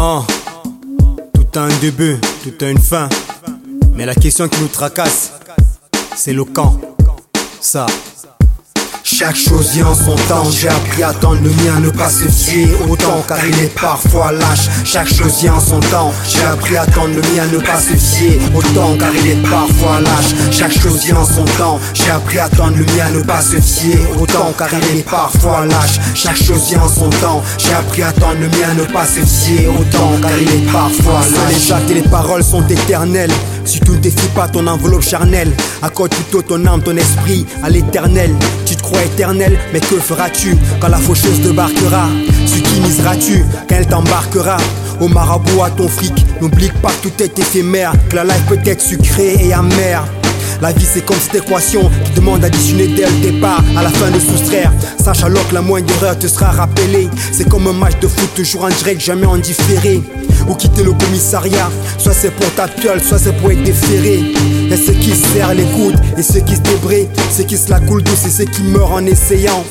Oh, tout a un début, tout a une fin. Mais la question qui nous tracasse, c'est le quand. Ça. Chaque chose y en son temps, j'ai appris à attendre le mien, ne pas se fier autant car il est parfois lâche. Chaque chose y en son temps, j'ai appris à attendre le mien, ne pas se fier autant car il est parfois lâche. Chaque chose y en son temps, j'ai appris à attendre le mien, ne pas se fier autant car il est parfois lâche. Chaque chose y en son temps, j'ai appris à attendre le mien, ne pas se fier autant car il est parfois lâche. Les actes et les paroles sont éternelles. Si tu ne défies pas ton enveloppe charnelle, accorde plutôt ton âme, ton esprit à l'éternel. Tu te crois éternel, mais que feras-tu quand la faucheuse débarquera Sur qui miseras-tu quand elle t'embarquera? Au marabout à ton fric, n'oublie pas que tout est éphémère, que la life peut être sucrée et amère. La vie c'est comme cette équation qui demande d'additionner dès le départ à la fin de soustraire. Sache alors que la moindre erreur te sera rappelée. C'est comme un match de foot toujours en direct, jamais en différé. Ou quitter le commissariat, soit c'est pour ta piole, soit c'est pour être déféré. Et ceux qui se serrent les coudes et ceux qui se débrayent, ceux qui se la coulent douce et ceux qui meurent en essayant.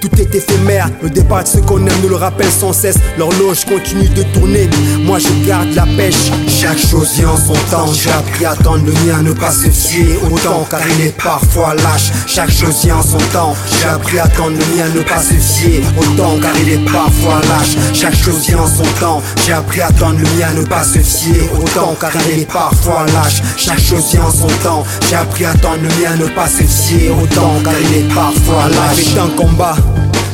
Tout est éphémère, le départ de ceux qu'on aime nous le rappelle sans cesse. L'horloge continue de tourner, moi je garde la pêche. Chaque chose y en son temps, j'ai appris à attendre le mien, ne pas se fier autant car il est parfois lâche. Chaque chose y en son temps, j'ai appris à attendre le mien, ne pas se fier autant car il est parfois lâche. Chaque chose y en son temps, j'ai appris à attendre le mien, ne pas se fier autant car il est parfois lâche. Chaque chose y en son temps, j'ai appris à attendre le mien, ne pas se fier autant car il est parfois lâche. C'est un combat.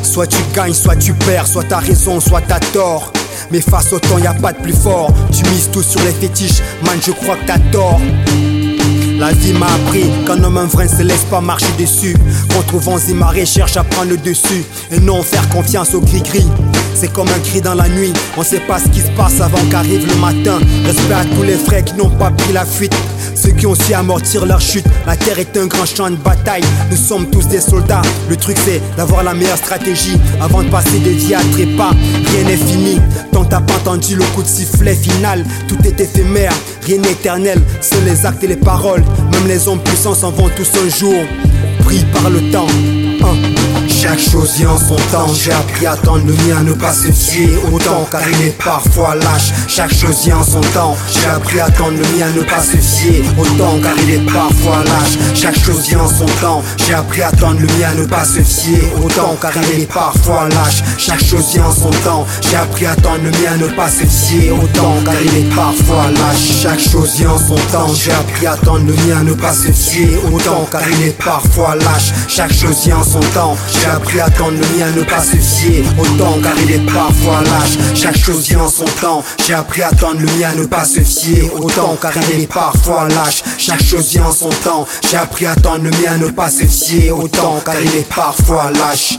Soit tu gagnes, soit tu perds, soit t'as raison, soit t'as tort. Mais face au temps, y a pas de plus fort. Tu mises tout sur les fétiches, man, je crois que t'as tort. La vie m'a appris qu'un homme un vrai ne se laisse pas marcher dessus. Contre vents et marées, cherche à prendre le dessus et non faire confiance au gris-gris. C'est comme un cri dans la nuit, on sait pas ce qui se passe avant qu'arrive le matin. Respect à tous les frères qui n'ont pas pris la fuite. Ceux qui ont su amortir leur chute, la terre est un grand champ de bataille. Nous sommes tous des soldats. Le truc c'est d'avoir la meilleure stratégie avant de passer des vies à trépas. Rien n'est fini. Tant t'as pas entendu le coup de sifflet final, tout est éphémère, rien n'est éternel. Seuls les actes et les paroles, même les hommes puissants s'en vont tous un jour. Pris par le temps. Hein. Chaque chose y en son temps, j'ai appris à attendre le mien, ne pas se fier autant car il est parfois lâche. Chaque chose y en son temps, j'ai appris à attendre le mien, ne pas se fier autant car il est parfois lâche. Chaque chose y en son temps, j'ai appris à attendre le mien, ne pas se fier autant car il est parfois lâche. Chaque chose y en son temps, j'ai appris à attendre le mien, ne pas se fier autant car il est parfois lâche. Chaque chose y en son temps, j'ai appris à attendre le mien, ne pas se fier autant car il est parfois lâche. Chaque chose y en son temps, j'ai appris à attendre le mien, ne pas se fier autant car il est parfois lâche. Chaque chose y en son temps, j'ai appris à attendre le mien, ne pas se fier autant car il est parfois lâche. Chaque chose y en son temps, j'ai appris à attendre le mien, ne pas se fier autant car il est parfois lâche.